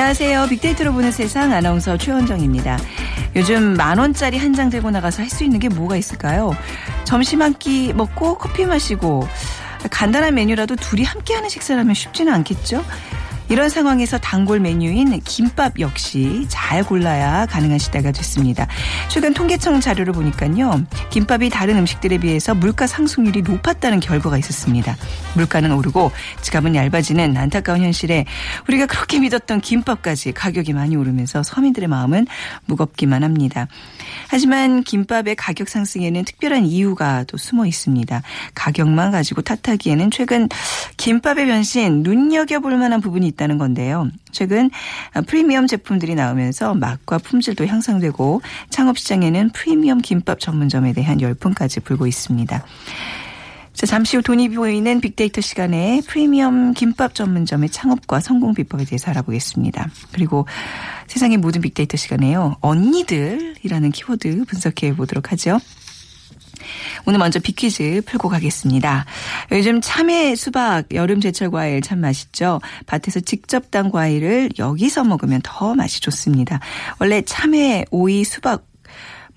안녕하세요. 빅데이터로 보는 세상 아나운서 최원정입니다. 요즘 만 원짜리 한 장 들고 나가서 할 수 있는 게 뭐가 있을까요? 점심 한 끼 먹고 커피 마시고 간단한 메뉴라도 둘이 함께하는 식사를 하면 쉽지는 않겠죠? 이런 상황에서 단골 메뉴인 김밥 역시 잘 골라야 가능한 시대가 됐습니다. 최근 통계청 자료를 보니까요. 김밥이 다른 음식들에 비해서 물가 상승률이 높았다는 결과가 있었습니다. 물가는 오르고 지갑은 얇아지는 안타까운 현실에 우리가 그렇게 믿었던 김밥까지 가격이 많이 오르면서 서민들의 마음은 무겁기만 합니다. 하지만 김밥의 가격 상승에는 특별한 이유가 또 숨어 있습니다. 가격만 가지고 탓하기에는 최근 김밥의 변신 눈여겨볼 만한 부분이 있다는 건데요. 최근 프리미엄 제품들이 나오면서 맛과 품질도 향상되고 창업 시장에는 프리미엄 김밥 전문점에 대한 열풍까지 불고 있습니다. 자, 잠시 후 돈이 보이는 빅데이터 시간에 프리미엄 김밥 전문점의 창업과 성공 비법에 대해서 알아보겠습니다. 그리고 세상의 모든 빅데이터 시간에요. 언니들이라는 키워드 분석해 보도록 하죠. 오늘 먼저 빅퀴즈 풀고 가겠습니다. 요즘 참외, 수박, 여름 제철 과일 참 맛있죠. 밭에서 직접 딴 과일을 여기서 먹으면 더 맛이 좋습니다. 원래 참외, 오이, 수박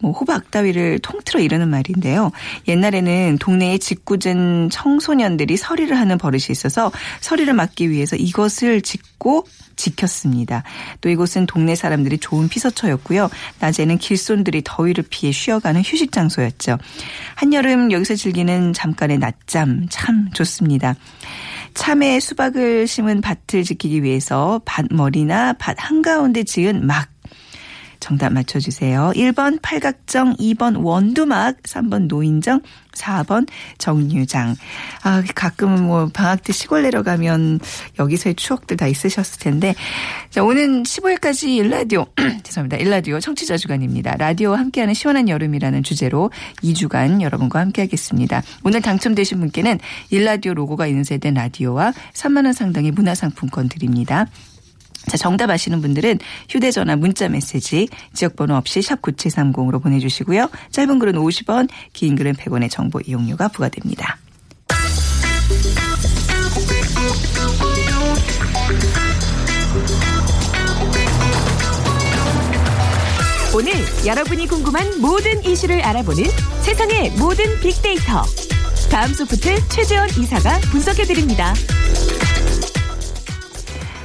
뭐 호박 따위를 통틀어 이르는 말인데요. 옛날에는 동네에 짓궂은 청소년들이 서리를 하는 버릇이 있어서 서리를 막기 위해서 이것을 짓고 지켰습니다. 또 이곳은 동네 사람들이 좋은 피서처였고요. 낮에는 길손들이 더위를 피해 쉬어가는 휴식 장소였죠. 한여름 여기서 즐기는 잠깐의 낮잠 참 좋습니다. 참외 수박을 심은 밭을 지키기 위해서 밭머리나 밭 한가운데 지은 막 정답 맞춰주세요. 1번 팔각정, 2번 원두막, 3번 노인정, 4번 정류장. 아, 가끔은 뭐 방학 때 시골 내려가면 여기서의 추억들 다 있으셨을 텐데. 자, 오는 15일까지 일라디오, 죄송합니다. 일라디오 청취자 주간입니다. 라디오와 함께하는 시원한 여름이라는 주제로 2주간 여러분과 함께하겠습니다. 오늘 당첨되신 분께는 일라디오 로고가 인쇄된 라디오와 3만원 상당의 문화상품권 드립니다. 자, 정답 아시는 분들은 휴대전화 문자 메시지 지역번호 없이 샵 9730으로 보내주시고요. 짧은 글은 50원, 긴 글은 100원의 정보 이용료가 부과됩니다. 오늘 여러분이 궁금한 모든 이슈를 알아보는 세상의 모든 빅데이터. 다음 소프트 최재원 이사가 분석해드립니다.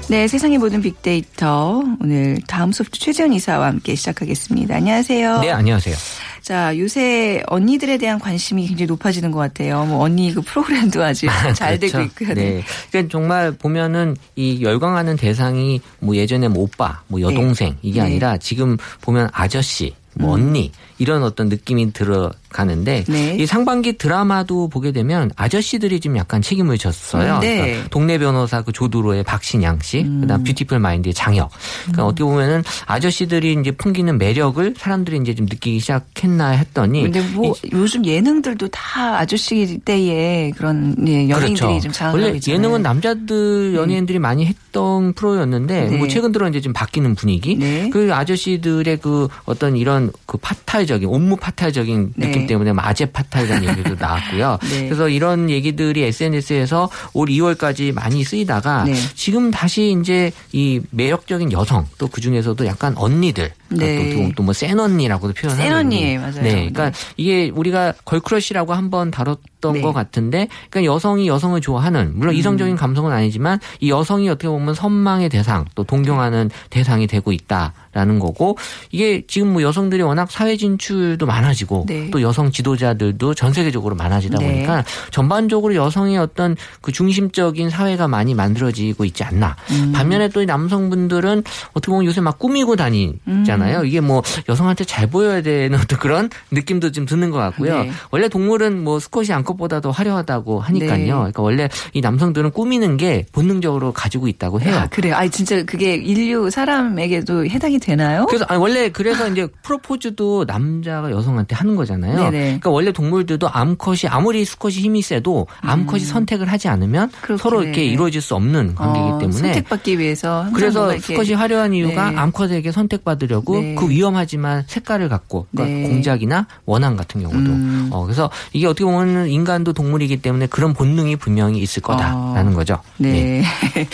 네, 세상의 모든 빅데이터. 오늘 다음 소프트 최재원 이사와 함께 시작하겠습니다. 안녕하세요. 네, 안녕하세요. 자, 요새 언니들에 대한 관심이 굉장히 높아지는 것 같아요. 뭐 언니 그 프로그램도 아주 잘 되고 그렇죠. 있고요. 네. 그러니까 정말 보면은 이 열광하는 대상이 뭐 예전에 뭐 오빠, 뭐 여동생 이게 네. 아니라 지금 보면 아저씨, 뭐 언니 이런 어떤 느낌이 들어 가는데 네. 이 상반기 드라마도 보게 되면 아저씨들이 좀 약간 책임을 졌어요. 음, 네. 그러니까 동네 변호사 그 조들호의 박신양 씨, 그다음 뷰티풀 마인드의 장혁. 그러니까 어떻게 보면은 아저씨들이 이제 풍기는 매력을 사람들이 이제 좀 느끼기 시작했나 했더니 근데 뭐 이- 요즘 예능들도 다 아저씨 때의 그런 예, 연예인들이 그렇죠. 좀 장악하고 원래 있잖아요. 예능은 남자들 연예인들이 많이 했던 프로였는데 네. 뭐 최근 들어 이제 좀 바뀌는 분위기. 네. 그 아저씨들의 그 어떤 이런 그 파탈적인 옴무 파탈적인 네. 느낌 때문에 마제 파탈이라는 얘기도 나왔고요. 네. 그래서 이런 얘기들이 SNS에서 올 2월까지 많이 쓰이다가 네. 지금 다시 이제 이 매력적인 여성 또 그 중에서도 약간 언니들 네. 또뭐 센 언니라고도 표현하는 센 언니, 맞아요. 네, 그러니까 네. 이게 우리가 걸크러쉬라고 한번 다뤘던 네. 것 같은데, 그러니까 여성이 여성을 좋아하는 물론 음. 이성적인 감성은 아니지만 이 여성이 어떻게 보면 선망의 대상 또 동경하는 대상이 되고 있다라는 거고 이게 지금 뭐 여성들이 워낙 사회 진출도 많아지고 네. 또 여성 지도자들도 전 세계적으로 많아지다 네. 보니까 전반적으로 여성의 어떤 그 중심적인 사회가 많이 만들어지고 있지 않나. 음. 반면에 또이 남성분들은 어떻게 보면 요새 막 꾸미고 다니잖아요. 있잖아요. 이게 뭐 여성한테 잘 보여야 되는 어떤 그런 느낌도 좀 드는 것 같고요. 네. 원래 동물은 뭐 수컷이 암컷보다 더 화려하다고 하니까요. 네. 그러니까 원래 이 남성들은 꾸미는 게 본능적으로 가지고 있다고 해요. 아, 그래요. 아, 진짜 그게 인류 사람에게도 해당이 되나요? 그래서 아니, 원래 그래서 이제 프로포즈도 남자가 여성한테 하는 거잖아요. 네네. 그러니까 원래 동물들도 암컷이 아무리 수컷이 힘이 세도 암컷이 선택을 하지 않으면 음. 그렇게. 서로 이렇게 이루어질 수 없는 관계이기 어, 때문에 선택받기 위해서 그래서 수컷이 화려한 이유가 네. 암컷에게 선택받으려고 네. 그 위험하지만 색깔을 갖고 그러니까 네. 공작이나 원앙 같은 경우도 음. 어, 그래서 이게 어떻게 보면 인간도 동물이기 때문에 그런 본능이 분명히 있을 거다라는 아. 거죠. 네.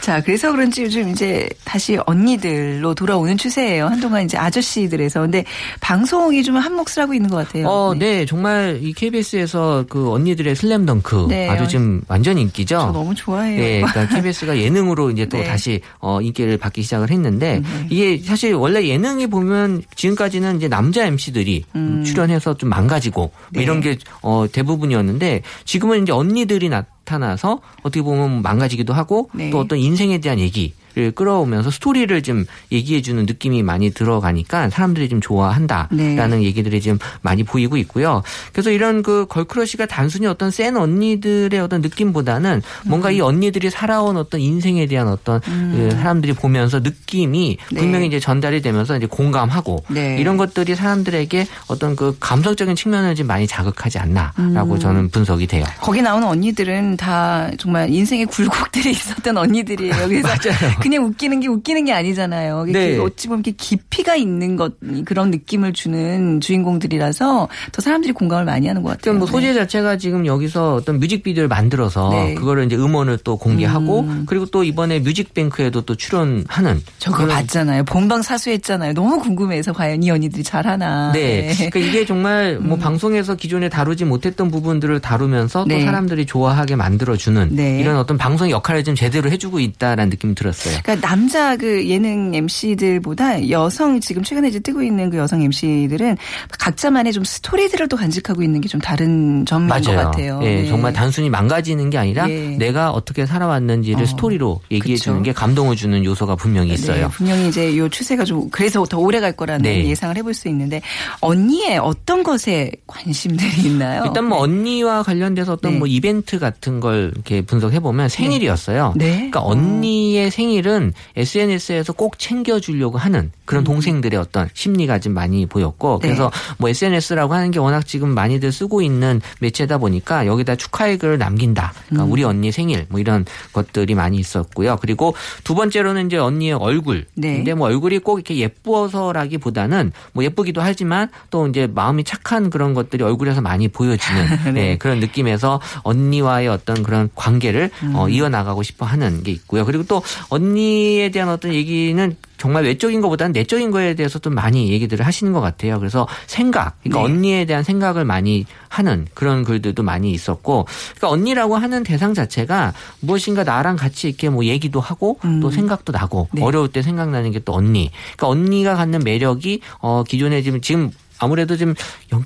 자, 그래서 그런지 요즘 이제 다시 언니들로 돌아오는 추세예요. 한동안 이제 아저씨들에서. 근데 방송이 좀 한몫을 하고 있는 것 같아요. 어, 네. 정말 이 KBS에서 그 언니들의 슬램덩크 네. 아주 지금 완전 인기죠. 저 너무 좋아해요. 네, 그러니까 KBS가 예능으로 이제 또 네. 다시 어 인기를 받기 시작을 했는데 네. 이게 사실 원래 예능에 보면 지금까지는 이제 남자 MC들이 음. 출연해서 좀 망가지고 뭐 네. 이런 게 어 대부분이었는데 지금은 이제 언니들이 나타나서 어떻게 보면 망가지기도 하고 네. 또 어떤 인생에 대한 얘기 를 끌어오면서 스토리를 좀 얘기해주는 느낌이 많이 들어가니까 사람들이 좀 좋아한다라는 네. 얘기들이 지금 많이 보이고 있고요. 그래서 이런 그 걸크러쉬가 단순히 어떤 센 언니들의 어떤 느낌보다는 뭔가 음. 이 언니들이 살아온 어떤 인생에 대한 어떤 그 사람들이 보면서 느낌이 네. 분명히 이제 전달이 되면서 이제 공감하고 네. 이런 것들이 사람들에게 어떤 그 감성적인 측면을 좀 많이 자극하지 않나라고 음. 저는 분석이 돼요. 거기 나오는 언니들은 다 정말 인생의 굴곡들이 있었던 언니들이에요. 그래서 그냥 웃기는 게 웃기는 게 아니잖아요. 네. 어찌 보면 이렇게 깊이가 있는 것 그런 느낌을 주는 주인공들이라서 더 사람들이 공감을 많이 하는 것 같아요. 뭐 네. 소재 자체가 지금 여기서 어떤 뮤직비디오를 만들어서 네. 그거를 이제 음원을 또 공개하고 음. 그리고 또 이번에 뮤직뱅크에도 또 출연하는 저 그거 그런 봤잖아요. 본방 사수했잖아요. 너무 궁금해서 과연 이 언니들이 잘하나. 네. 그러니까 이게 정말 뭐 방송에서 기존에 다루지 못했던 부분들을 다루면서 네. 또 사람들이 좋아하게 만들어주는 네. 이런 어떤 방송 역할을 좀 제대로 해주고 있다라는 느낌이 들었어요. 그러니까 남자 그 예능 MC들보다 여성 지금 최근에 이제 뜨고 있는 그 여성 MC들은 각자만의 좀 스토리들을 또 간직하고 있는 게 좀 다른 점인 것 같아요. 예, 네. 정말 단순히 망가지는 게 아니라 예. 내가 어떻게 살아왔는지를 어, 스토리로 얘기해 그쵸. 주는 게 감동을 주는 요소가 분명히 네, 있어요. 분명히 이제 요 추세가 좀 그래서 더 오래 갈 거라는 네. 예상을 해볼 수 있는데 언니의 어떤 것에 관심들이 있나요? 일단 뭐 언니와 관련돼서 어떤 네. 뭐 이벤트 같은 걸 이렇게 분석해 보면 생일이었어요. 네. 그러니까 언니의 생일 은 SNS에서 꼭 챙겨주려고 하는 그런 동생들의 어떤 심리가 좀 많이 보였고 음. 네. 그래서 뭐 SNS라고 하는 게 워낙 지금 많이들 쓰고 있는 매체다 보니까 여기다 축하의 글을 남긴다. 그러니까 음. 우리 언니 생일 뭐 이런 것들이 많이 있었고요. 그리고 두 번째로는 이제 언니의 얼굴. 네. 근데 뭐 얼굴이 꼭 이렇게 예뻐서라기보다는 뭐 예쁘기도 하지만 또 이제 마음이 착한 그런 것들이 얼굴에서 많이 보여지는 네. 네, 그런 느낌에서 언니와의 어떤 그런 관계를 음. 어, 이어나가고 싶어 하는 게 있고요. 그리고 또 언니에 대한 어떤 얘기는 정말 외적인 것보다는 내적인 거에 대해서 좀 많이 얘기들을 하시는 것 같아요. 그래서 생각, 그러니까 네. 언니에 대한 생각을 많이 하는 그런 글들도 많이 있었고, 그러니까 언니라고 하는 대상 자체가 무엇인가 나랑 같이 이렇게 뭐 얘기도 하고 음. 또 생각도 나고 네. 어려울 때 생각나는 게 또 언니. 그러니까 언니가 갖는 매력이 어 기존에 지금 지금 아무래도 좀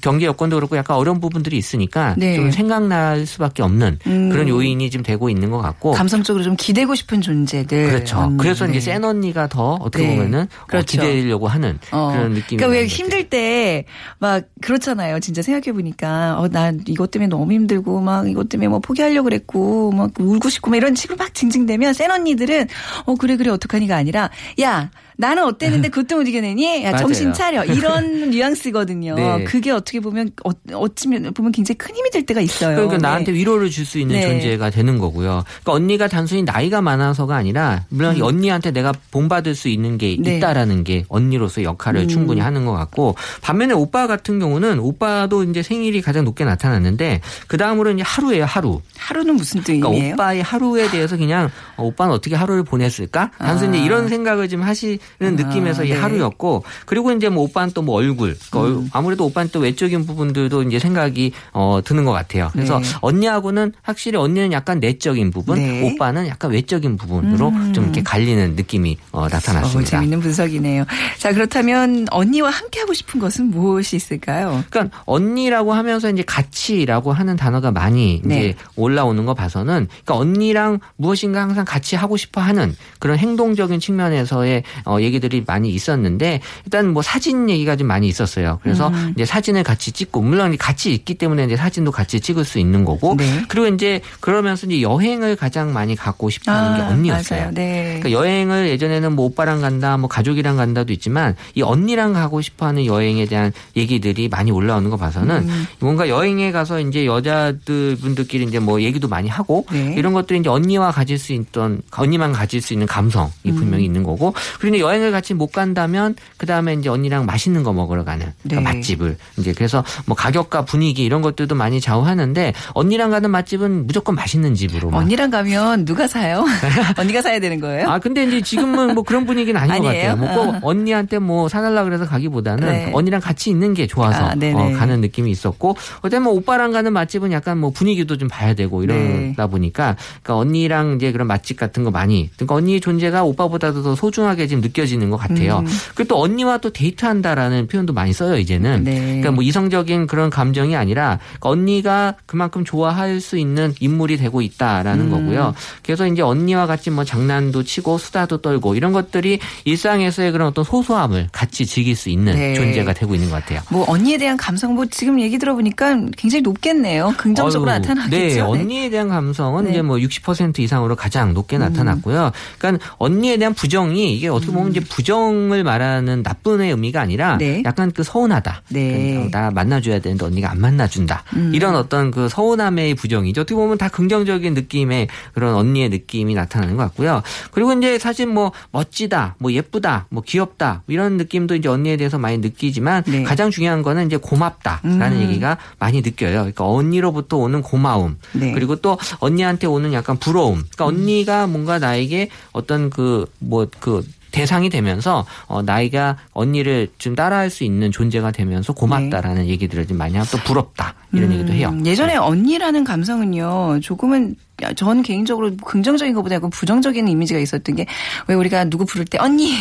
경제 여건도 그렇고 약간 어려운 부분들이 있으니까 네. 좀 생각날 수밖에 없는 음. 그런 요인이 좀 되고 있는 것 같고. 감성적으로 좀 기대고 싶은 존재들. 그렇죠. 언니. 그래서 네. 이제 센 언니가 더 어떻게 네. 보면은 그렇죠. 어, 기대려고 하는 어. 그런 느낌이. 그러니까 왜. 힘들 때 막 그렇잖아요. 진짜 생각해 보니까 어나 이것 때문에 너무 힘들고 막 이것 때문에 뭐 포기하려고 그랬고 막 울고 싶고 막 이런 식으로 막 징징대면 센 언니들은 어 그래 그래 어떡하니가 아니라 야 나는 어땠는데 그것도 못 이겨내니? 야. 정신 차려. 이런 뉘앙스거든요. 네. 그게 어떻게 보면 어, 어찌면 보면 굉장히 큰 힘이 될 때가 있어요. 그러니까 네. 나한테 위로를 줄 수 있는 네. 존재가 되는 거고요. 그러니까 언니가 단순히 나이가 많아서가 아니라 물론 이 언니한테 내가 본받을 수 있는 게 음. 네. 있다라는 게 언니로서 역할을 음. 충분히 하는 것 같고 반면에 오빠 같은 경우는 오빠도 이제 생일이 가장 높게 나타났는데 그 다음으로 이제 하루예요 하루. 하루는 무슨 그러니까 뜻이에요? 오빠의 하루에 대해서 그냥 어, 오빠는 어떻게 하루를 보냈을까? 단순히 아. 이런 생각을 좀 하시 는 느낌에서 이 네. 하루였고 그리고 이제 뭐 오빠는 또 뭐 얼굴 그러니까 얼- 음. 아무래도 오빠는 또 외적인 부분들도 이제 생각이 어, 드는 것 같아요. 그래서 네. 언니하고는 확실히 언니는 약간 내적인 부분, 네. 오빠는 약간 외적인 부분으로 음. 좀 이렇게 갈리는 느낌이 어, 어, 나타났습니다. 재밌는 분석이네요. 자, 그렇다면 언니와 함께 하고 싶은 것은 무엇이 있을까요? 그러니까 언니라고 하면서 이제 같이라고 하는 단어가 많이 네. 이제 올라오는 거 봐서는 그러니까 언니랑 무엇인가 항상 같이 하고 싶어 하는 그런 행동적인 측면에서의 어, 어, 얘기들이 많이 있었는데 일단 뭐 사진 얘기가 좀 많이 있었어요. 그래서 음. 이제 사진을 같이 찍고 물론 같이 있기 때문에 이제 사진도 같이 찍을 수 있는 거고 네. 그리고 이제 그러면서 이제 여행을 가장 많이 가고 싶어하는 게 언니였어요. 아. 네. 그러니까 여행을 예전에는 뭐 오빠랑 간다, 뭐 가족이랑 간다도 있지만 이 언니랑 가고 싶어하는 여행에 대한 얘기들이 많이 올라오는 거 봐서는 음. 뭔가 여행에 가서 이제 여자들 분들끼리 이제 뭐 얘기도 많이 하고 네. 이런 것들이 이제 언니와 가질 수 있던 언니만 가질 수 있는 감성이 음. 분명히 있는 거고 그리고 여행을 같이 못 간다면 그 다음에 이제 언니랑 맛있는 거 먹으러 가는 그러니까 네. 맛집을 이제 그래서 뭐 가격과 분위기 이런 것들도 많이 좌우하는데 언니랑 가는 맛집은 무조건 맛있는 집으로 막 언니랑 가면 누가 사요? 언니가 사야 되는 거예요? 아 근데 이제 지금은 뭐 그런 분위기는 아닌 것 아니에요? 같아요. 뭐꼭 아. 언니한테 뭐 사달라 그래서 가기보다는 네. 언니랑 같이 있는 게 좋아서 아, 네네. 어, 가는 느낌이 있었고 그다음에 뭐 오빠랑 가는 맛집은 약간 뭐 분위기도 좀 봐야 되고 이러다 네. 보니까 그러니까 언니랑 이제 그런 맛집 같은 거 많이 그러니까 언니의 존재가 오빠보다도 더 소중하게 지금 느껴 지는 것 같아요. 음. 그리고 또 언니와 또 데이트한다라는 표현도 많이 써요 이제는. 네. 그러니까 뭐 이성적인 그런 감정이 아니라 그러니까 언니가 그만큼 좋아할 수 있는 인물이 되고 있다라는 음. 거고요. 그래서 이제 언니와 같이 뭐 장난도 치고 수다도 떨고 이런 것들이 일상에서의 그런 어떤 소소함을 같이 즐길 수 있는 네. 존재가 되고 있는 것 같아요. 뭐 언니에 대한 감성 뭐 지금 얘기 들어보니까 굉장히 높겠네요. 긍정적으로 어휴, 나타나겠죠. 네, 언니에 대한 감성은 네. 이제 뭐 60% 이상으로 가장 높게 나타났고요. 그러니까 언니에 대한 부정이 이게 어떻게 보면 이제 부정을 말하는 나쁜의 의미가 아니라 음. 네. 약간 그 서운하다. 네. 그러니까 나 만나줘야 되는데 언니가 안 만나준다. 음. 이런 어떤 그 서운함의 부정이죠. 어떻게 보면 다 긍정적인 느낌의 그런 언니의 느낌이 나타나는 것 같고요. 그리고 이제 사실 뭐 멋지다, 뭐 예쁘다, 뭐 귀엽다 이런 느낌도 이제 언니에 대해서 많이 느끼지만 네. 가장 중요한 거는 이제 고맙다라는 음. 얘기가 많이 느껴요. 그러니까 언니로부터 오는 고마움 네. 그리고 또 언니한테 오는 약간 부러움. 그러니까 언니가 뭔가 나에게 어떤 그 뭐그 대상이 되면서 어 나이가 언니를 좀 따라할 수 있는 존재가 되면서 고맙다라는 얘기들을 좀 많이 하고 또 부럽다 이런 음, 얘기도 해요. 예전에 언니라는 감성은요, 조금은 전 개인적으로 긍정적인 것보다 약간 부정적인 이미지가 있었던 게 왜 우리가 누구 부를 때 언니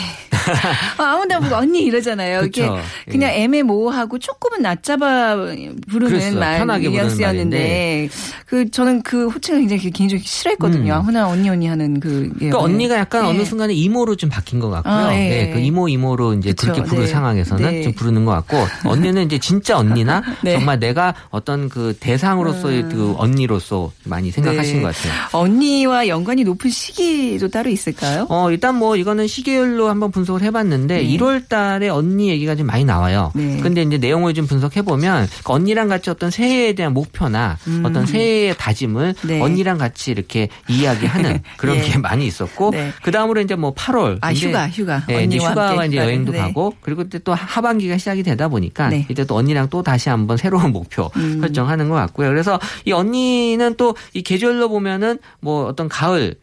아, 아무나 보고 언니 이러잖아요. 이게 그쵸. 그냥 애매모호하고 조금은 낮잡아 부르는. 말 뉘앙스였는데 그 저는 그 호칭을 굉장히 개인적으로 싫어했거든요. 음. 아무나 언니 언니 하는 그 예, 그러니까 네. 언니가 약간 예. 어느 순간에 이모로 좀 바뀐 것 같고요. 아, 예. 네, 그 이모 이모로 이제 그쵸. 그렇게 부를 네. 상황에서는 네. 좀 부르는 것 같고 언니는 이제 진짜 언니나 네. 정말 내가 어떤 그 대상으로서의 그 언니로서 많이 생각하신 네. 것 같아요. 언니와 연관이 높은 시기도 따로 있을까요? 어, 일단 뭐 이거는 시계열로 한번 분석을 해봤는데 네. 1월 달에 언니 얘기가 좀 많이 나와요. 네. 근데 이제 내용을 좀 분석해보면 그 언니랑 같이 어떤 새해에 대한 목표나 음. 어떤 새해의 다짐을 네. 언니랑 같이 이렇게 이야기하는 그런 예. 게 많이 있었고 네. 그 다음으로 이제 뭐 8월. 아, 휴가, 휴가. 네, 이제 언니와 휴가와 함께 이제. 여행도 네. 가고 그리고 그때 또 하반기가 시작이 되다 보니까 네. 이제 또 언니랑 또 다시 한번 새로운 목표 음. 설정하는 것 같고요. 그래서 이 언니는 또 이 계절로 보면은 뭐 어떤 가을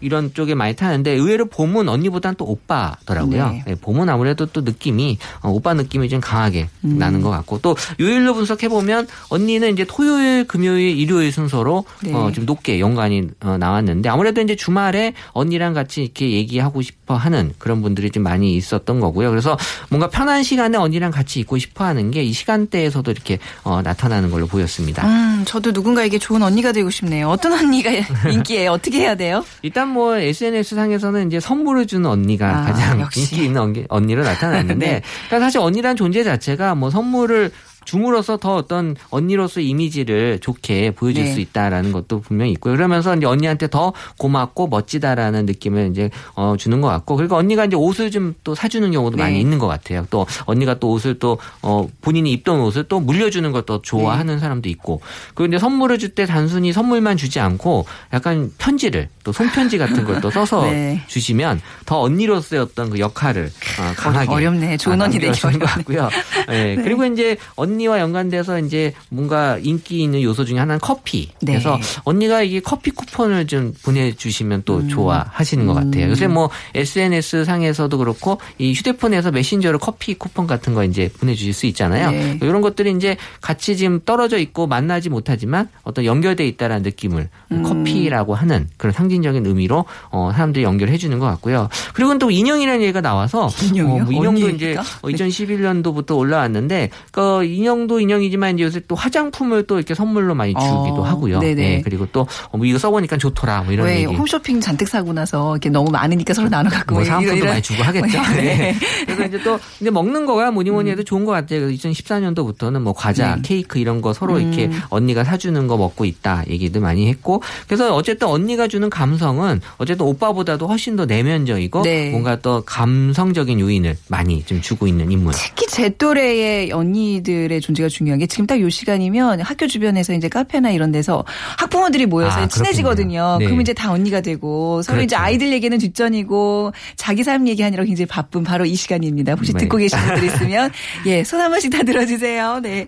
이런 쪽에 많이 타는데 의외로 봄은 언니보다는 또 오빠더라고요. 네. 네, 봄은 아무래도 또 느낌이 어, 오빠 느낌이 좀 강하게 음. 나는 것 같고 또 요일로 분석해 보면 언니는 이제 토요일, 금요일, 일요일 순서로 네. 어, 좀 높게 연관이 어, 나왔는데 아무래도 이제 주말에 언니랑 같이 이렇게 얘기하고 싶어 하는 그런 분들이 좀 많이 있었던 거고요. 그래서 뭔가 편한 시간에 언니랑 같이 있고 싶어 하는 게 이 시간대에서도 이렇게 어, 나타나는 걸로 보였습니다. 음, 저도 누군가에게 좋은 언니가 되고 싶네요. 어떤 언니가 인기예요? 어떻게 해야 돼요? 일단 뭐 SNS 상에서는 이제 선물을 주는 언니가 아, 가장 역시. 인기 있는 언니, 언니로 나타났는데, 네. 그러니까 사실 언니란 존재 자체가 뭐 선물을 줌으로써 더 어떤 언니로서 이미지를 좋게 보여줄 네. 수 있다라는 것도 분명히 있고요. 그러면서 이제 언니한테 더 고맙고 멋지다라는 느낌을 이제 어 주는 것 같고 그리고 언니가 이제 옷을 좀 또 사주는 경우도 네. 많이 있는 것 같아요. 또 언니가 또 옷을 또 어 본인이 입던 옷을 또 물려주는 것도 좋아하는 네. 사람도 있고 그리고 이제 선물을 줄 때 단순히 선물만 주지 않고 약간 편지를 또 손편지 같은 걸 또 써서 네. 주시면 더 언니로서의 어떤 그 역할을 어, 강하게 어렵네. 좋은 아, 언니 되기 남겨주는 것. 같고요. 네. 그리고 이제 언니 와 연관돼서 이제 뭔가 인기 있는 요소 중에 하나는 커피. 네. 그래서 언니가 이게 커피 쿠폰을 좀 보내주시면 또 좋아하시는 것 같아요. 요새 뭐 SNS 상에서도 그렇고 이 휴대폰에서 메신저로 커피 쿠폰 같은 거 이제 보내주실 수 있잖아요. 네. 이런 것들이 이제 같이 지금 떨어져 있고 만나지 못하지만 어떤 연결돼 있다라는 느낌을 음. 커피라고 하는 그런 상징적인 의미로 어, 사람들이 연결해 주는 것 같고요. 그리고 또 인형이라는 얘기가 나와서 인형이요? 어, 뭐 인형도 언니 이제 얘기가? 2011년도부터 올라왔는데 그 인형 인형도 인형이지만 이제 요새 또 화장품을 또 이렇게 선물로 많이 주기도 어, 하고요. 네네. 네, 그리고 또 어, 뭐 이거 써보니까 좋더라 뭐 이런 왜 얘기. 홈쇼핑 잔뜩 사고 나서 이렇게 너무 많으니까 서로 나눠 갖고 뭐 사은품도 이런- 많이 주고 하겠죠. 네. 네. 그래서 이제 또 근데 먹는 거가 뭐니 뭐니 해도 좋은 것 같아요. 2014년도부터는 뭐 과자, 네. 케이크 이런 거 서로 이렇게 음. 언니가 사주는 거 먹고 있다 얘기도 많이 했고 그래서 어쨌든 언니가 주는 감성은 어쨌든 오빠보다도 훨씬 더 내면적이고 네. 뭔가 더 감성적인 요인을 많이 좀 주고 있는 인물. 특히 제 또래의 언니들 의 존재가 중요한 게 지금 딱 요 시간이면 학교 주변에서 이제 카페나 이런 데서 학부모들이 모여서 아, 친해지거든요. 네. 그러면 이제 다 언니가 되고 서로 이제 그렇죠. 아이들 얘기는 뒷전이고 자기 삶 얘기하느라 굉장히 바쁜 바로 이 시간입니다. 혹시 네. 듣고 계신 분들 있으면 예, 손 한 번씩 다 들어주세요. 네.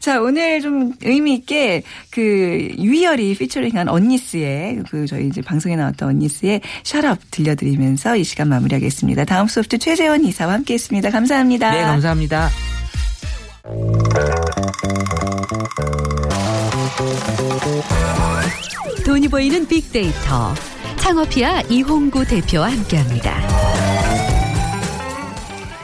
자, 오늘 좀 의미 있게 그 유희열이 피처링한 언니스의 그 저희 이제 방송에 나왔던 언니스의 샤럽 들려드리면서 이 시간 마무리하겠습니다. 다음 소프트 최재원 이사와 함께 했습니다. 감사합니다. 네, 감사합니다. 돈이 보이는 빅데이터. 창업피아 이홍구 대표와 함께합니다.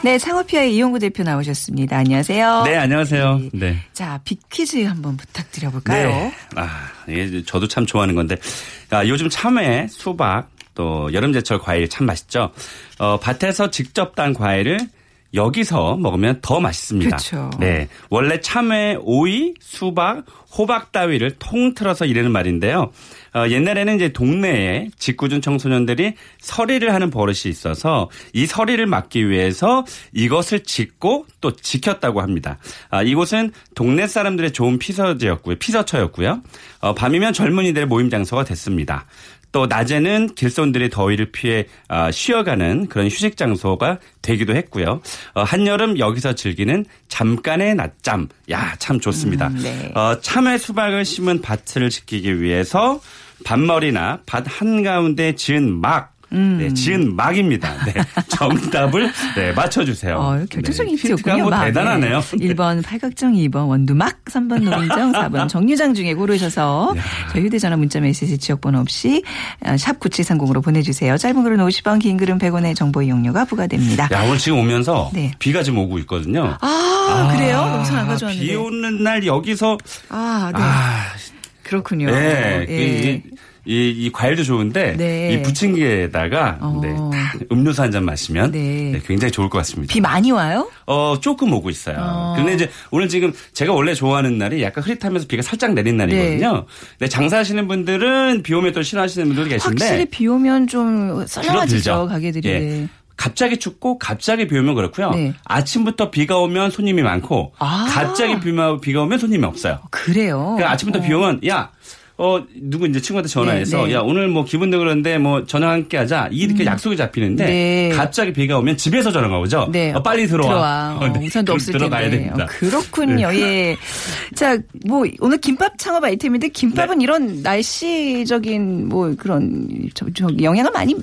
네, 창업피아의 이용구 대표 나오셨습니다. 안녕하세요. 네, 안녕하세요. 네. 자, 빅퀴즈 한번 부탁드려볼까요? 네. 아, 이게 저도 참 좋아하는 건데, 아, 요즘 참외, 수박, 또 여름제철 과일 참 맛있죠. 어, 밭에서 직접 딴 과일을 여기서 먹으면 더 맛있습니다. 그쵸. 네. 원래 참외, 오이, 수박, 호박 따위를 통틀어서 이르는 말인데요. 어, 옛날에는 이제 동네에 직구준 청소년들이 서리를 하는 버릇이 있어서 이 서리를 막기 위해서 이것을 짓고 또 지켰다고 합니다. 아, 이곳은 동네 사람들의 좋은 피서지였고요. 피서처였고요. 어, 밤이면 젊은이들의 모임 장소가 됐습니다. 또 낮에는 길손들이 더위를 피해 아, 쉬어가는 그런 휴식 장소가 되기도 했고요. 어, 한여름 여기서 즐기는 잠깐의 낮잠. 야, 참 좋습니다. 네. 어, 참외 수박을 심은 밭을 지키기 위해서 밭머리나 밭 한가운데 지은 막 음. 네, 지은 막입니다. 네, 정답을 네, 맞춰주세요. 어, 결정적인 네, 힌트였군요. 뭐 막. 대단하네요. 네. 1번 팔각정, 2번 원두막, 3번 노인정, 4번 정류장 중에 고르셔서 저희 휴대전화 문자 메시지 지역번호 없이 어, 샵 9730으로 보내주세요. 짧은 글은 50원, 긴 글은 100원의 정보 이용료가 부과됩니다. 야, 오늘 지금 오면서 네. 비가 지금 오고 있거든요. 아, 그래요? 너무 잘안 가져왔는데. 비 오는 날 여기서 아, 네. 아, 그렇군요. 네. 그 예. 이, 이, 이 과일도 좋은데 네. 이 부침개에다가 어. 네, 딱 음료수 한 잔 마시면 네. 네, 굉장히 좋을 것 같습니다. 비 많이 와요? 어, 조금 오고 있어요. 어. 근데 이제 오늘 지금 제가 원래 좋아하는 날이 약간 흐릿하면서 비가 살짝 내린 날이거든요. 근데 장사하시는 분들은 비 오면 또 싫어하시는 분들도 계신데 확실히 비 오면 좀 썰렁해지죠. 가게들이. 예. 갑자기 춥고 갑자기 비 오면 그렇고요. 네. 아침부터 비가 오면 손님이 많고 아. 갑자기 비가, 비가 오면 손님이 없어요. 그래요. 그러니까 아침부터 비 오면 야 어, 누구 이제 친구한테 전화해서 네, 네. 야, 오늘 뭐 기분 도 그런데 뭐 저녁 함께 하자. 이렇게 약속이 잡히는데 네. 갑자기 비가 오면 집에서 전화가 오죠. 네. 어, 빨리 들어와. 들어와. 어, 어, 네. 우산도 그럼 없을 들어가야 텐데. 됩니다. 어, 그렇군요. 예. 자, 뭐 오늘 김밥 창업 아이템인데 김밥은 네. 이런 날씨적인 뭐 그런 저, 저 영향을 많이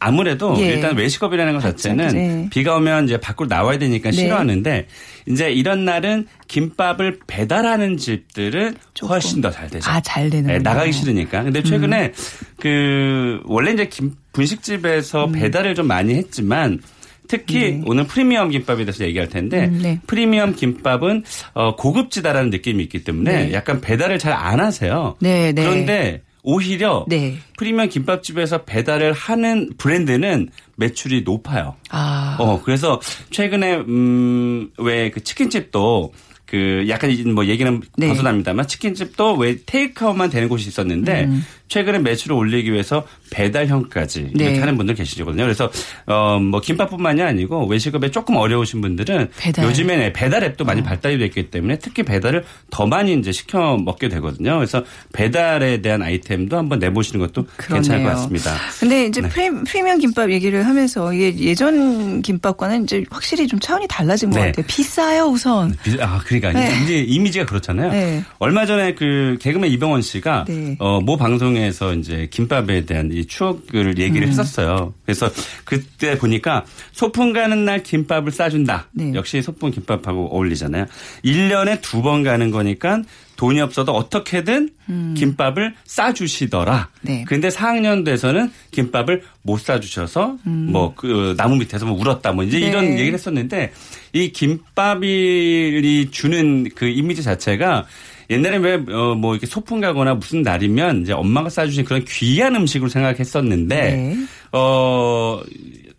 아무래도 예. 일단 외식업이라는 것 자체는 맞죠. 네. 비가 오면 이제 밖으로 나와야 되니까 네. 싫어하는데 이제 이런 날은 김밥을 배달하는 집들은 조금. 훨씬 더 잘 되죠. 아, 잘 되는 네, 나가기 싫으니까. 근데 최근에 그 원래 이제 김 분식집에서 음. 배달을 좀 많이 했지만 특히 오늘 프리미엄 김밥에 대해서 얘기할 텐데 네. 음, 네. 프리미엄 김밥은 어, 고급지다라는 느낌이 있기 때문에 네. 약간 배달을 잘 안 하세요. 네, 네. 그런데 오히려 네. 프리미엄 김밥집에서 배달을 하는 브랜드는 매출이 높아요. 아. 어, 그래서 최근에, 음, 왜 그 치킨집도 그 약간 이제 뭐 얘기는 네. 벗어납니다만 치킨집도 왜 테이크아웃만 되는 곳이 있었는데 최근에 매출을 올리기 위해서 배달형까지 음. 네. 하는 분들 계시거든요. 그래서 어 뭐 김밥뿐만이 아니고 외식업에 조금 어려우신 분들은 배달. 요즘에는 배달 앱도 어. 많이 발달이 됐기 때문에 특히 배달을 더 많이 이제 시켜 먹게 되거든요. 그래서 배달에 대한 아이템도 한번 내보시는 것도 괜찮을 것 그러네요. 같습니다. 근데 이제 네. 프리, 프리미엄 김밥 얘기를 하면서 이게 예전 김밥과는 이제 확실히 좀 차원이 달라진 것 네. 같아요. 비싸요, 우선. 비- 아, 그러니까 네. 이제 이미지가 그렇잖아요. 네. 얼마 전에 그 개그맨 이병헌 씨가 네. 어, 모 방송에 서 이제 김밥에 대한 이 추억을 얘기를 음. 했었어요. 그래서 그때 보니까 소풍 가는 날 김밥을 싸준다. 네. 역시 소풍 김밥하고 어울리잖아요. 1년에 두 번 가는 거니까 돈이 없어도 어떻게든 김밥을 싸주시더라. 음. 네. 근데 4학년 돼서는 김밥을 못 싸주셔서 뭐그 나무 밑에서 뭐 울었다 뭐 이제 음. 네. 이런 얘기를 했었는데 이 김밥이 주는 그 이미지 자체가 옛날에 왜뭐 이렇게 소풍 가거나 무슨 날이면 이제 엄마가 싸주신 그런 귀한 음식으로 생각했었는데 네. 어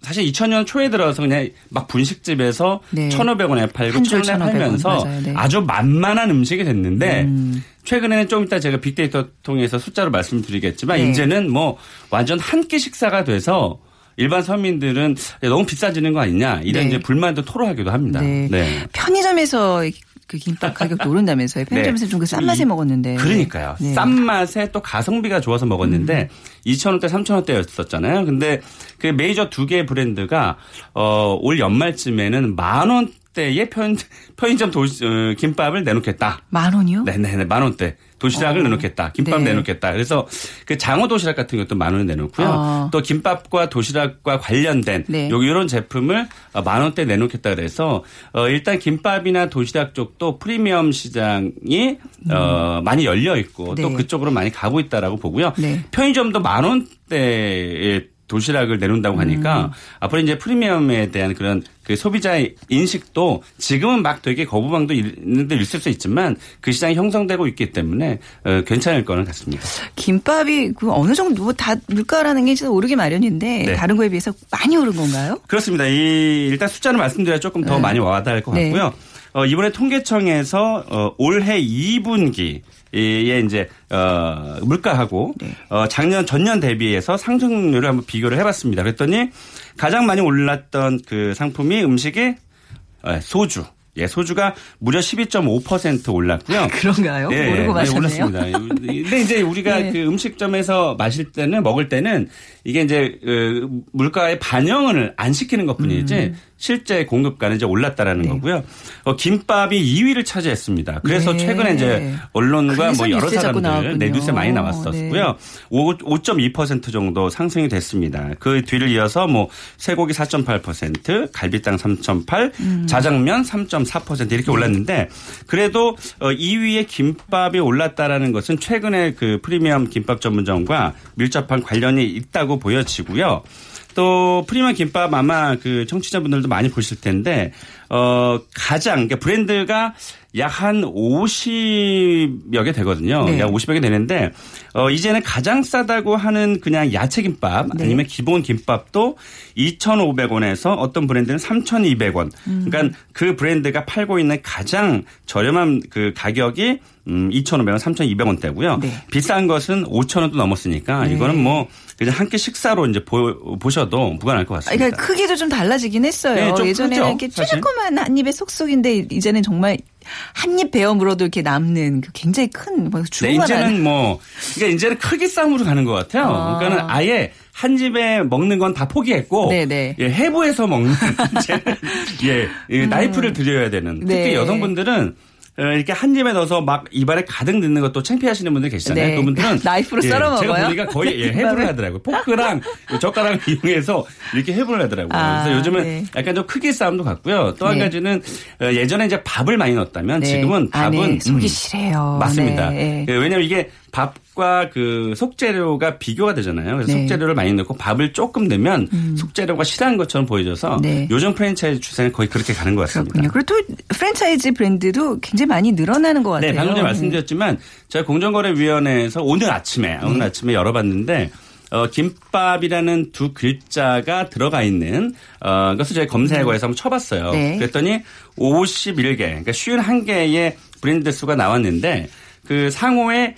사실 2000년 초에 들어서 그냥 막 분식집에서 네. 1,500원에 팔고 한줄 1,000원에 1,500원. 팔면서. 네. 음. 아주 만만한 음식이 됐는데 최근에는 좀 이따 제가 빅데이터 통해서 숫자로 말씀드리겠지만 네. 이제는 뭐 완전 한 끼 식사가 돼서 일반 서민들은 너무 비싸지는 거 아니냐 이런 네. 이제 불만도 토로하기도 합니다. 네. 네. 편의점에서 그 김밥 가격도 오른다면서요. 편의점에서 좀그싼 맛에 이- 먹었는데. 그러니까요. 네. 음. 싼 맛에 또 가성비가 좋아서 먹었는데 2,000원대, 3,000원대였었잖아요. 근데 그 메이저 두개 브랜드가 어, 올 연말쯤에는 만 원대의 편, 편의점 도시, 어, 김밥을 내놓겠다. 만 원이요? 네네네. 만 원대. 도시락을 내놓겠다. 김밥 네. 내놓겠다. 그래서 그 장어 도시락 같은 것도 만 원에 내놓고요. 어. 또 김밥과 도시락과 관련된 네. 요 이런 제품을 어, 만 원대 내놓겠다 그래서 어 일단 김밥이나 도시락 쪽도 프리미엄 시장이 어 많이 열려 있고 또 네. 그쪽으로 많이 가고 있다라고 보고요. 네. 편의점도 만 원대의 도시락을 내놓는다고 음. 하니까 앞으로 이제 프리미엄에 대한 그런 그 소비자의 인식도 지금은 막 되게 거부감도 있는데 있을 수 있지만 그 시장이 형성되고 있기 때문에 어, 괜찮을 거는 같습니다. 김밥이 그 어느 정도 뭐다 물가라는 게 진짜 오르기 마련인데 네. 다른 거에 비해서 많이 오른 건가요? 그렇습니다. 이 일단 숫자를 말씀드려야 조금 더 네. 많이 와닿을 것 네. 같고요. 어, 이번에 통계청에서 어, 올해 2분기 에 이제 어 물가하고 네. 어 작년 전년 대비해서 상승률을 한번 비교를 해봤습니다. 그랬더니 가장 많이 올랐던 그 상품이 음식이 어, 소주. 예, 소주가 무려 12.5% 올랐고요. 그런가요? 예, 모르고 마셨네요. 올랐습니다. 근데 이제 우리가 네. 그 음식점에서 마실 때는 먹을 때는 이게 이제 그 물가의 반영을 안 시키는 것뿐이지 음. 실제 공급가는 이제 올랐다라는 네. 거고요. 어, 김밥이 2위를 차지했습니다. 그래서 네. 최근에 이제 언론과 뭐 여러 사람들 나왔군요. 네. 네, 뉴스에 많이 나왔었고요. 5.2% 정도 상승이 됐습니다. 그 뒤를 이어서 뭐 쇠고기 4.8%, 갈비탕 3.8, 음. 자장면 3.4% 네. 이렇게 올랐는데 그래도 어, 2위에 김밥이 올랐다라는 것은 최근에 그 프리미엄 김밥 전문점과 밀접한 관련이 있다고 보여지고요. 또 프리미엄 김밥 아마 그 청취자분들도 많이 보실 텐데 어 가장 그러니까 브랜드가 약 한 50여 개 되거든요. 네. 약 50여 개 되는데 어 이제는 가장 싸다고 하는 그냥 야채 김밥 네. 아니면 기본 김밥도 2,500원에서 어떤 브랜드는 3,200원. 음. 그러니까 그 브랜드가 팔고 있는 가장 저렴한 그 가격이 음 2,500원, 3,200원대고요. 네. 비싼 것은 5,000원도 넘었으니까 네. 이거는 뭐 그냥 한 끼 식사로 이제 보, 보셔도 무관할 것 아, 같습니다. 그러니까 크기도 좀 달라지긴 했어요. 네, 좀 예전에는 크죠, 이렇게 사실. 조그만 한 입에 속속인데 이제는 정말 한입 베어 물어도 이렇게 남는 그 굉장히 큰 뭐, 네, 이제는 뭐, 그러니까 이제는 크기 싸움으로 가는 것 같아요. 아. 그러니까는 아예 한 집에 먹는 건 다 포기했고, 네네. 예, 해부해서 먹는, 예, 이 나이프를 드려야 되는. 특히 음. 네. 여성분들은 어, 이렇게 한 입에 넣어서 막 입안에 가득 넣는 것도 창피하시는 분들 계시잖아요. 네. 그분들은 나이프로 예, 썰어 제가 먹어요? 보니까 거의 예, 해부를 김밥을? 하더라고요. 포크랑 젓가락을 이용해서 이렇게 해부를 하더라고요. 아, 그래서 요즘은 네. 약간 좀 크기 싸움도 같고요. 또한 네. 가지는 어, 예전에 이제 밥을 많이 넣었다면 네. 지금은 아, 밥은 네. 속이 음, 시래요. 맞습니다. 네. 예, 왜냐하면 이게 밥과 그 속재료가 비교가 되잖아요. 그래서 네. 음. 속재료를 많이 넣고 밥을 조금 넣으면 속재료가 실한 것처럼 보여져서 네. 요즘 프랜차이즈 추세는 거의 그렇게 가는 것 같습니다. 그렇군요. 그리고 또 프랜차이즈 브랜드도 굉장히 많이 늘어나는 것 같아요. 네, 방금 전에 말씀드렸지만 제가 공정거래위원회에서 오늘 아침에 네. 오늘 아침에 열어봤는데 어, 김밥이라는 두 글자가 들어가 있는 어, 것을 제가 검색어에서 한번 쳐봤어요. 네. 그랬더니 51개, 그러니까 51개의 브랜드 수가 나왔는데 그 상호에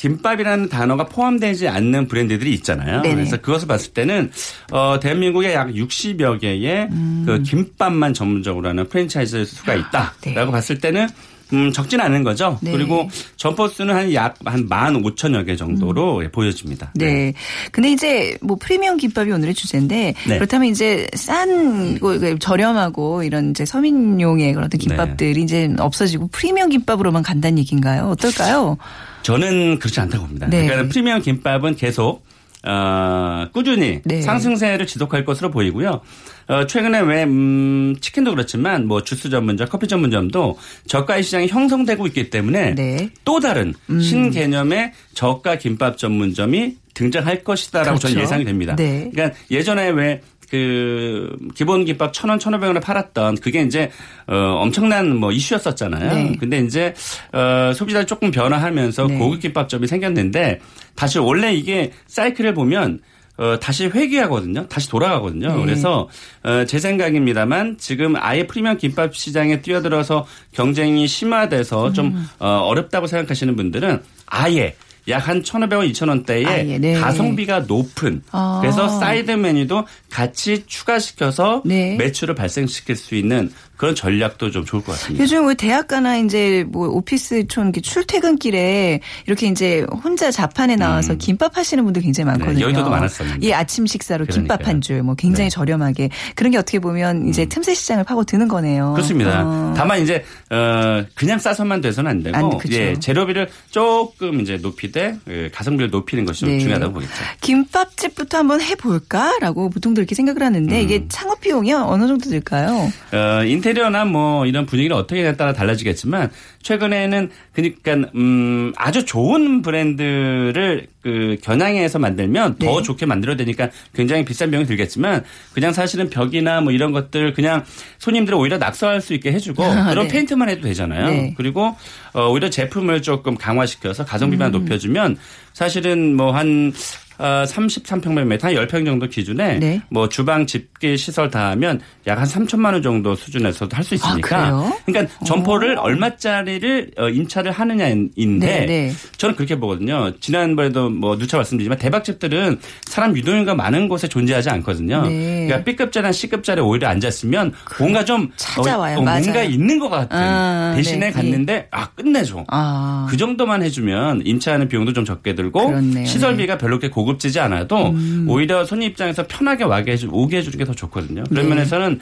김밥이라는 단어가 포함되지 않는 브랜드들이 있잖아요. 네네. 그래서 그것을 봤을 때는 어 대한민국에 약 60여 개의 그 김밥만 전문적으로 하는 프랜차이즈 수가 있다라고 음. 네. 봤을 때는 음, 적진 않은 거죠. 네. 그리고 점포수는 한 약한 만 오천여 개 정도로 보여집니다. 음. 네. 근데 이제 뭐 프리미엄 김밥이 오늘의 주제인데 네. 그렇다면 이제 싼 저렴하고 이런 이제 서민용의 그런 어떤 김밥들이 이제 없어지고 프리미엄 김밥으로만 간다는 얘기인가요? 어떨까요? 저는 그렇지 않다고 봅니다. 네. 그러니까 프리미엄 김밥은 계속 어, 꾸준히 네. 상승세를 지속할 것으로 보이고요. 어, 최근에 왜 음, 치킨도 그렇지만 뭐 주스 전문점, 커피 전문점도 저가의 시장이 형성되고 있기 때문에 네. 또 다른 신개념의 저가 김밥 전문점이 등장할 것이다라고 저는 그렇죠. 예상이 됩니다. 네. 그러니까 예전에 왜 그 기본 김밥 천 원, 천오백 원에 팔았던 그게 이제 어 엄청난 뭐 이슈였었잖아요. 네. 근데 이제 어 소비자를 조금 변화하면서 네. 고급 김밥점이 생겼는데 다시 원래 이게 사이클을 보면 어, 다시 회귀하거든요. 다시 돌아가거든요. 네. 그래서 어, 제 생각입니다만 지금 아예 프리미엄 김밥 시장에 뛰어들어서 경쟁이 심화돼서 음. 좀 어, 어렵다고 생각하시는 분들은 아예 약한 1,500원, 2,000원대에 아 예, 네. 가성비가 높은 아. 그래서 사이드 메뉴도 같이 추가시켜서 네. 매출을 발생시킬 수 있는 그런 전략도 좀 좋을 것 같습니다. 요즘 뭐 대학가나 이제 뭐 오피스촌 이렇게 출퇴근길에 이렇게 이제 혼자 자판에 나와서 김밥 하시는 분들 굉장히 많거든요. 음. 네, 여의도도 많았었는데. 예, 아침 식사로 김밥 그러니까요. 한줄 뭐 굉장히 네. 음. 저렴하게 그런 게 어떻게 보면 이제 틈새 시장을 파고 드는 거네요. 그렇습니다. 어. 다만 이제 어 그냥 싸서만 돼서는 안 되고 안, 그쵸. 예, 재료비를 조금 이제 높이되 예, 가성비를 높이는 것이 좀 네. 중요하다고 보겠죠. 김밥집부터 한번 해 볼까라고 보통 들 이렇게 생각을 하는데 음. 이게 창업 비용이 어느 정도 들까요? 어, 인테리어나 뭐 이런 분위기를 어떻게 따라 달라지겠지만 최근에는 그러니까 음 아주 좋은 브랜드를 그 겨냥해서 만들면 더 네. 좋게 만들어야 되니까 굉장히 비싼 비용이 들겠지만 그냥 사실은 벽이나 뭐 이런 것들 그냥 손님들을 오히려 낙서할 수 있게 해주고 그런 네. 페인트만 해도 되잖아요. 네. 그리고 어, 오히려 제품을 조금 강화시켜서 가성비만 음. 높여주면 사실은 뭐한 어, 33평방미터 한 10평 정도 기준에 네. 뭐 주방 집기 시설 다 하면 약 한 3천만 원 정도 수준에서도 할 수 있으니까. 아? 그러니까 점포를 얼마짜리를 어, 임차를 하느냐인데 네, 네. 저는 그렇게 보거든요. 지난번에도 뭐 누차 말씀드리지만 대박집들은 사람 유동인가 많은 곳에 존재하지 않거든요. 네. 그러니까 B급자나 C급자리에 오히려 앉았으면 뭔가 좀 찾아와요. 어, 어, 뭔가. 있는 것 같은 아, 대신에 네. 갔는데 아 끝내줘. 아. 그 정도만 해주면 임차하는 비용도 좀 적게 들고 그렇네요. 시설비가 별로 그렇게 고급 지지 않아도 오히려 손님 입장에서 편하게 와게 해주, 오게 해주는 게 더 좋거든요. 그런 네. 면에서는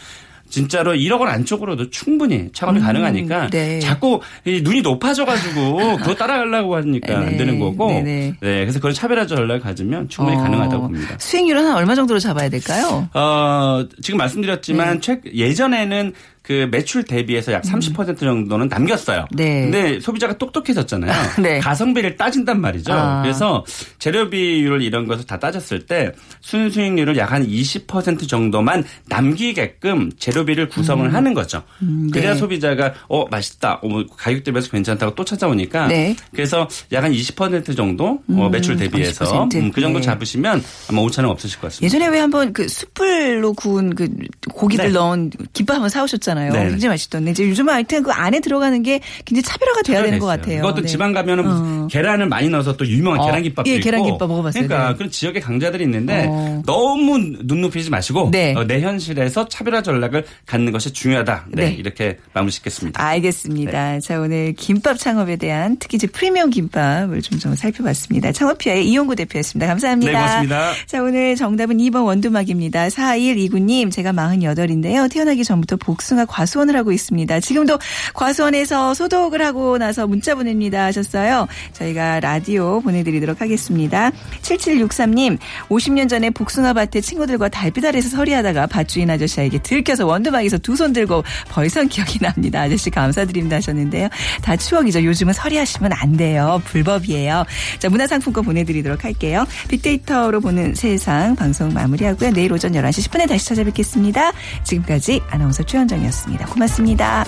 진짜로 1억 원 안쪽으로도 충분히 창업이 가능하니까 네. 자꾸 이 눈이 높아져가지고 그거 따라가려고 하니까 네, 안 되는 거고 네, 네, 네. 그래서 그런 차별화 전략을 가지면 충분히 어, 가능하다고 봅니다. 수익률은 한 얼마 정도로 잡아야 될까요? 어, 지금 말씀드렸지만 네. 최, 예전에는 그 매출 대비해서 약 30% 정도는 남겼어요. 음. 네. 근데 소비자가 똑똑해졌잖아요. 네. 가성비를 따진단 말이죠. 아. 그래서 재료비율 이런 것을 다 따졌을 때 순수익률을 약 한 20% 정도만 남기게끔 재료비를 구성을 하는 거죠. 그래야 네. 소비자가 어 맛있다, 어, 뭐 가격 대비해서 괜찮다고 또 찾아오니까 네. 그래서 약 한 20% 정도 어, 매출 대비해서 30%. 음, 그 정도 네. 잡으시면 아마 5천 원 없으실 것 같습니다. 예전에 왜 한번 그 숯불로 구운 그 고기들 네. 넣은 김밥 한번 사오셨잖아요. 네. 굉장히 맛있던데 이제 요즘은 하여튼 그 안에 들어가는 게 굉장히 차별화가 돼야 되는 것. 같아요. 이것도 네. 지방 가면은 어. 계란을 많이 넣어서 또 유명한 어, 계란 김밥도 예, 있고. 계란 김밥 먹어봤어요. 그러니까 네. 그런 지역의 강자들이 있는데 어. 너무 눈 높이지 마시고 네. 어, 내 현실에서 차별화 전략을 갖는 것이 중요하다. 네, 네. 이렇게 마무리 짓겠습니다. 알겠습니다. 네. 자, 오늘 김밥 창업에 대한 특히 이제 프리미엄 김밥을 좀, 좀 살펴봤습니다. 창업피아의 이용구 대표였습니다. 감사합니다. 네, 고맙습니다. 자, 오늘 정답은 2번 원두막입니다. 4129님, 제가 48인데요. 태어나기 전부터 복숭아 과수원을 하고 있습니다. 지금도 과수원에서 소독을 하고 나서 문자 보냅니다 하셨어요. 저희가 라디오 보내드리도록 하겠습니다. 7763님, 50년 전에 복숭아 밭에 친구들과 달빛 아래에서 서리하다가 밭주인 아저씨에게 들켜서 원두막에서 두 손 들고 벌선 기억이 납니다. 아저씨 감사드립니다 하셨는데요. 다 추억이죠. 요즘은 서리하시면 안 돼요. 불법이에요. 자, 문화상품권 보내드리도록 할게요. 빅데이터로 보는 세상 방송 마무리하고요. 내일 오전 11시 10분에 다시 찾아뵙겠습니다. 지금까지 아나운서 최현정이었 같습니다. 고맙습니다.